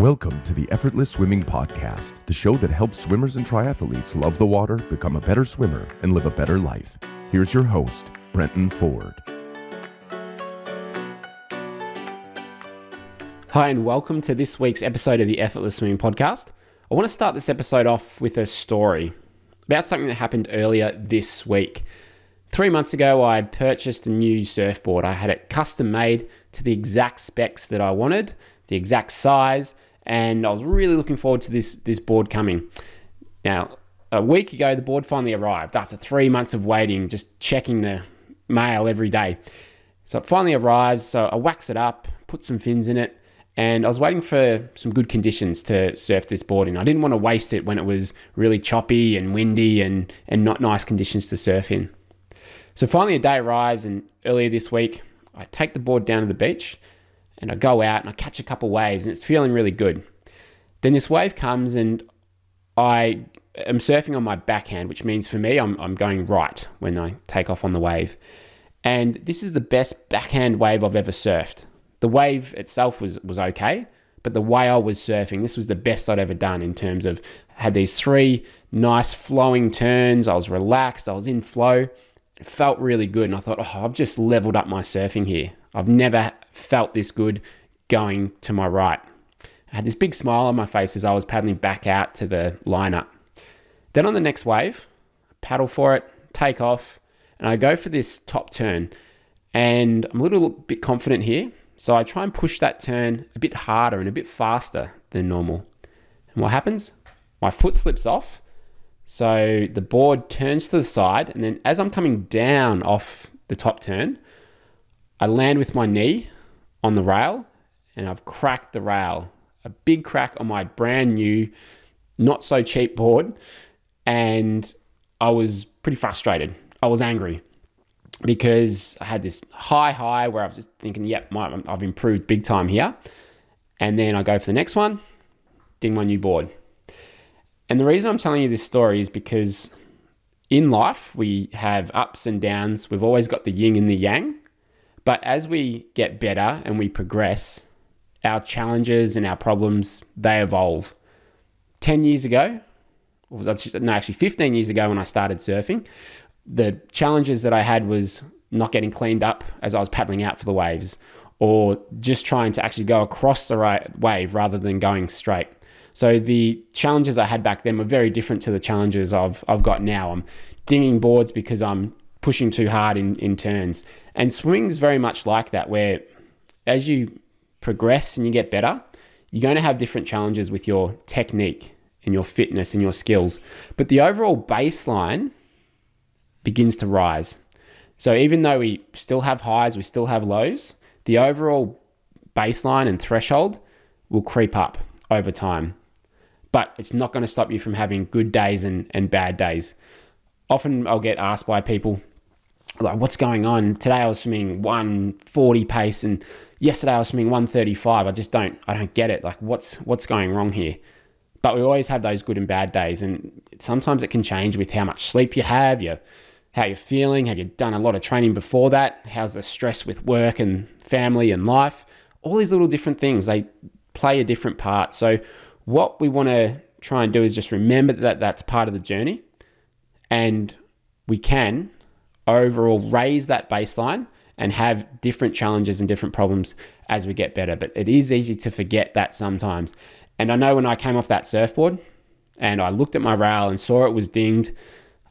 Welcome to the Effortless Swimming Podcast, the show that helps swimmers and triathletes love the water, become a better swimmer, and live a better life. Here's your host, Brenton Ford. Hi, and welcome to this week's episode of the Effortless Swimming Podcast. I want to start this episode off with a story about something that happened earlier this week. Three months ago, I purchased a new surfboard. I had it custom made to the exact specs that I wanted, the exact size, and I was really looking forward to this this board coming. Now, a week ago, the board finally arrived after three months of waiting, just checking the mail every day. So it finally arrives. So I wax it up, put some fins in it, and I was waiting for some good conditions to surf this board in. I didn't want to waste it when it was really choppy and windy and and not nice conditions to surf in. So finally, a day arrives, and earlier this week, I take the board down to the beach and I go out and I catch a couple waves and it's feeling really good. Then this wave comes and I am surfing on my backhand, which means for me, I'm, I'm going right when I take off on the wave. And this is the best backhand wave I've ever surfed. The wave itself was, was okay, but the way I was surfing, this was the best I'd ever done in terms of had these three nice flowing turns. I was relaxed, I was in flow. It felt really good. And I thought, oh, I've just leveled up my surfing here. I've never felt this good going to my right. I had this big smile on my face as I was paddling back out to the lineup. Then on the next wave, paddle for it, take off, and I go for this top turn. And I'm a little bit confident here. So I try and push that turn a bit harder and a bit faster than normal. And what happens? My foot slips off. So the board turns to the side. And then as I'm coming down off the top turn, I land with my knee on the rail and I've cracked the rail. A big crack on my brand new, not so cheap board. And I was pretty frustrated. I was angry because I had this high high where I was just thinking, yep, my, I've improved big time here. And then I go for the next one, ding my new board. And the reason I'm telling you this story is because in life we have ups and downs. We've always got the yin and the yang. But as we get better and we progress, our challenges and our problems, they evolve. 10 years ago, no, actually 15 years ago when I started surfing, the challenges that I had was not getting cleaned up as I was paddling out for the waves or just trying to actually go across the right wave rather than going straight. So the challenges I had back then were very different to the challenges I've, I've got now. I'm dinging boards because I'm pushing too hard in, in turns. And swimming is very much like that, where as you progress and you get better, you're going to have different challenges with your technique and your fitness and your skills. But the overall baseline begins to rise. So even though we still have highs, we still have lows, the overall baseline and threshold will creep up over time. But it's not going to stop you from having good days and, and bad days. Often I'll get asked by people, like what's going on? Today i was swimming 140 pace and yesterday i was swimming 135 i just don't i don't get it. Like what's what's going wrong here? But we always have those good and bad days and sometimes it can change with how much sleep you have your how you're feeling. Have you done a lot of training before that? How's the stress with work and family and life? All these little different things they play a different part. So what we want to try and do is just remember that that's part of the journey and we can overall raise that baseline and have different challenges and different problems as we get better. But it is easy to forget that sometimes. And I know when I came off that surfboard and I looked at my rail and saw it was dinged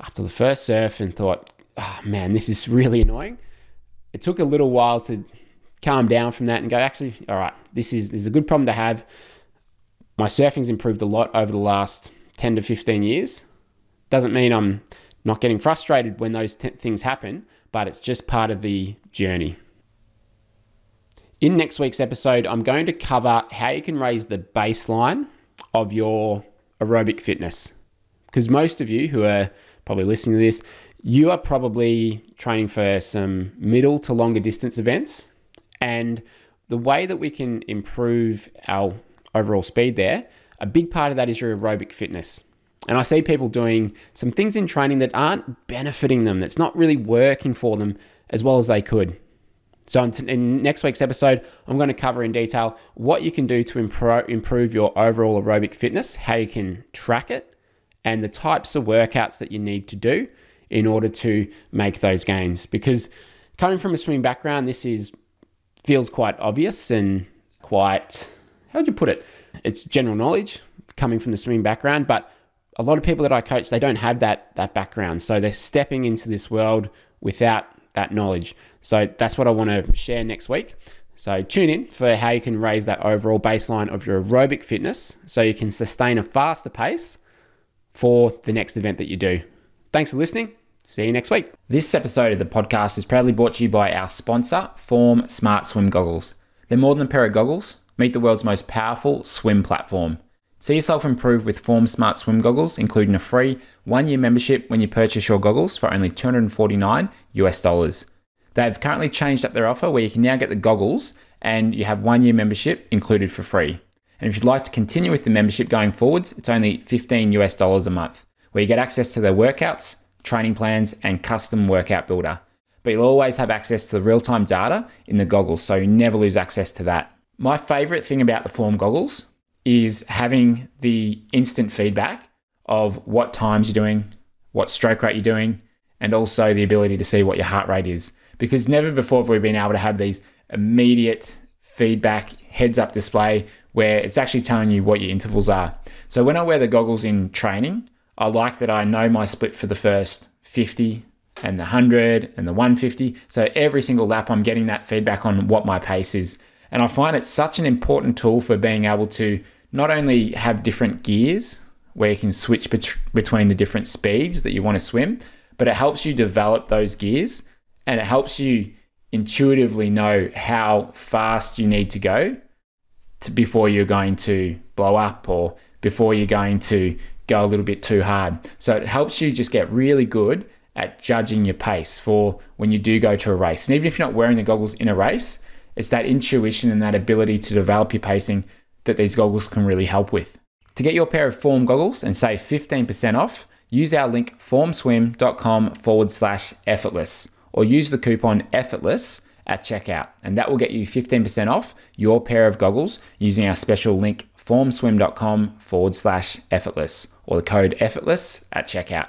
after the first surf and thought, oh man, this is really annoying. It took a little while to calm down from that and go, actually, all right, this is, this is a good problem to have. My surfing's improved a lot over the last 10 to 15 years. Doesn't mean I'm not getting frustrated when those t- things happen, but it's just part of the journey. In next week's episode, I'm going to cover how you can raise the baseline of your aerobic fitness. Because most of you who are probably listening to this, you are probably training for some middle to longer distance events. And the way that we can improve our overall speed there, a big part of that is your aerobic fitness. And I see people doing some things in training that aren't benefiting them, that's not really working for them as well as they could. So, in next week's episode, I'm going to cover in detail what you can do to improve your overall aerobic fitness, how you can track it, and the types of workouts that you need to do in order to make those gains. Because coming from a swimming background, this is feels quite obvious and quite how would you put it? It's general knowledge coming from the swimming background, but a lot of people that I coach, they don't have that that background. So they're stepping into this world without that knowledge. So that's what I want to share next week. So tune in for how you can raise that overall baseline of your aerobic fitness so you can sustain a faster pace for the next event that you do. Thanks for listening. See you next week. This episode of the podcast is proudly brought to you by our sponsor, Form Smart Swim Goggles. They're more than a pair of goggles. Meet the world's most powerful swim platform. See yourself improve with Form Smart Swim Goggles, including a free one-year membership when you purchase your goggles for only 249 US dollars. They've currently changed up their offer where you can now get the goggles and you have one year membership included for free. And if you'd like to continue with the membership going forwards, it's only 15 US dollars a month, where you get access to their workouts, training plans, and custom workout builder. But you'll always have access to the real time data in the goggles, so you never lose access to that. My favorite thing about the Form goggles is having the instant feedback of what times you're doing, what stroke rate you're doing, and also the ability to see what your heart rate is because never before have we been able to have these immediate feedback heads up display where it's actually telling you what your intervals are. So when I wear the goggles in training, I like that I know my split for the first 50 and the 100 and the 150. So every single lap, I'm getting that feedback on what my pace is. And I find it's such an important tool for being able to not only have different gears where you can switch bet- between the different speeds that you want to swim, but it helps you develop those gears and it helps you intuitively know how fast you need to go to, before you're going to blow up or before you're going to go a little bit too hard. So it helps you just get really good at judging your pace for when you do go to a race. And even if you're not wearing the goggles in a race, it's that intuition and that ability to develop your pacing that these goggles can really help with. To get your pair of Form goggles and save 15% off, use our link formswim.com forward slash effortless or use the coupon effortless at checkout, and that will get you 15% off your pair of goggles using our special link formswim.com forward slash effortless or the code effortless at checkout.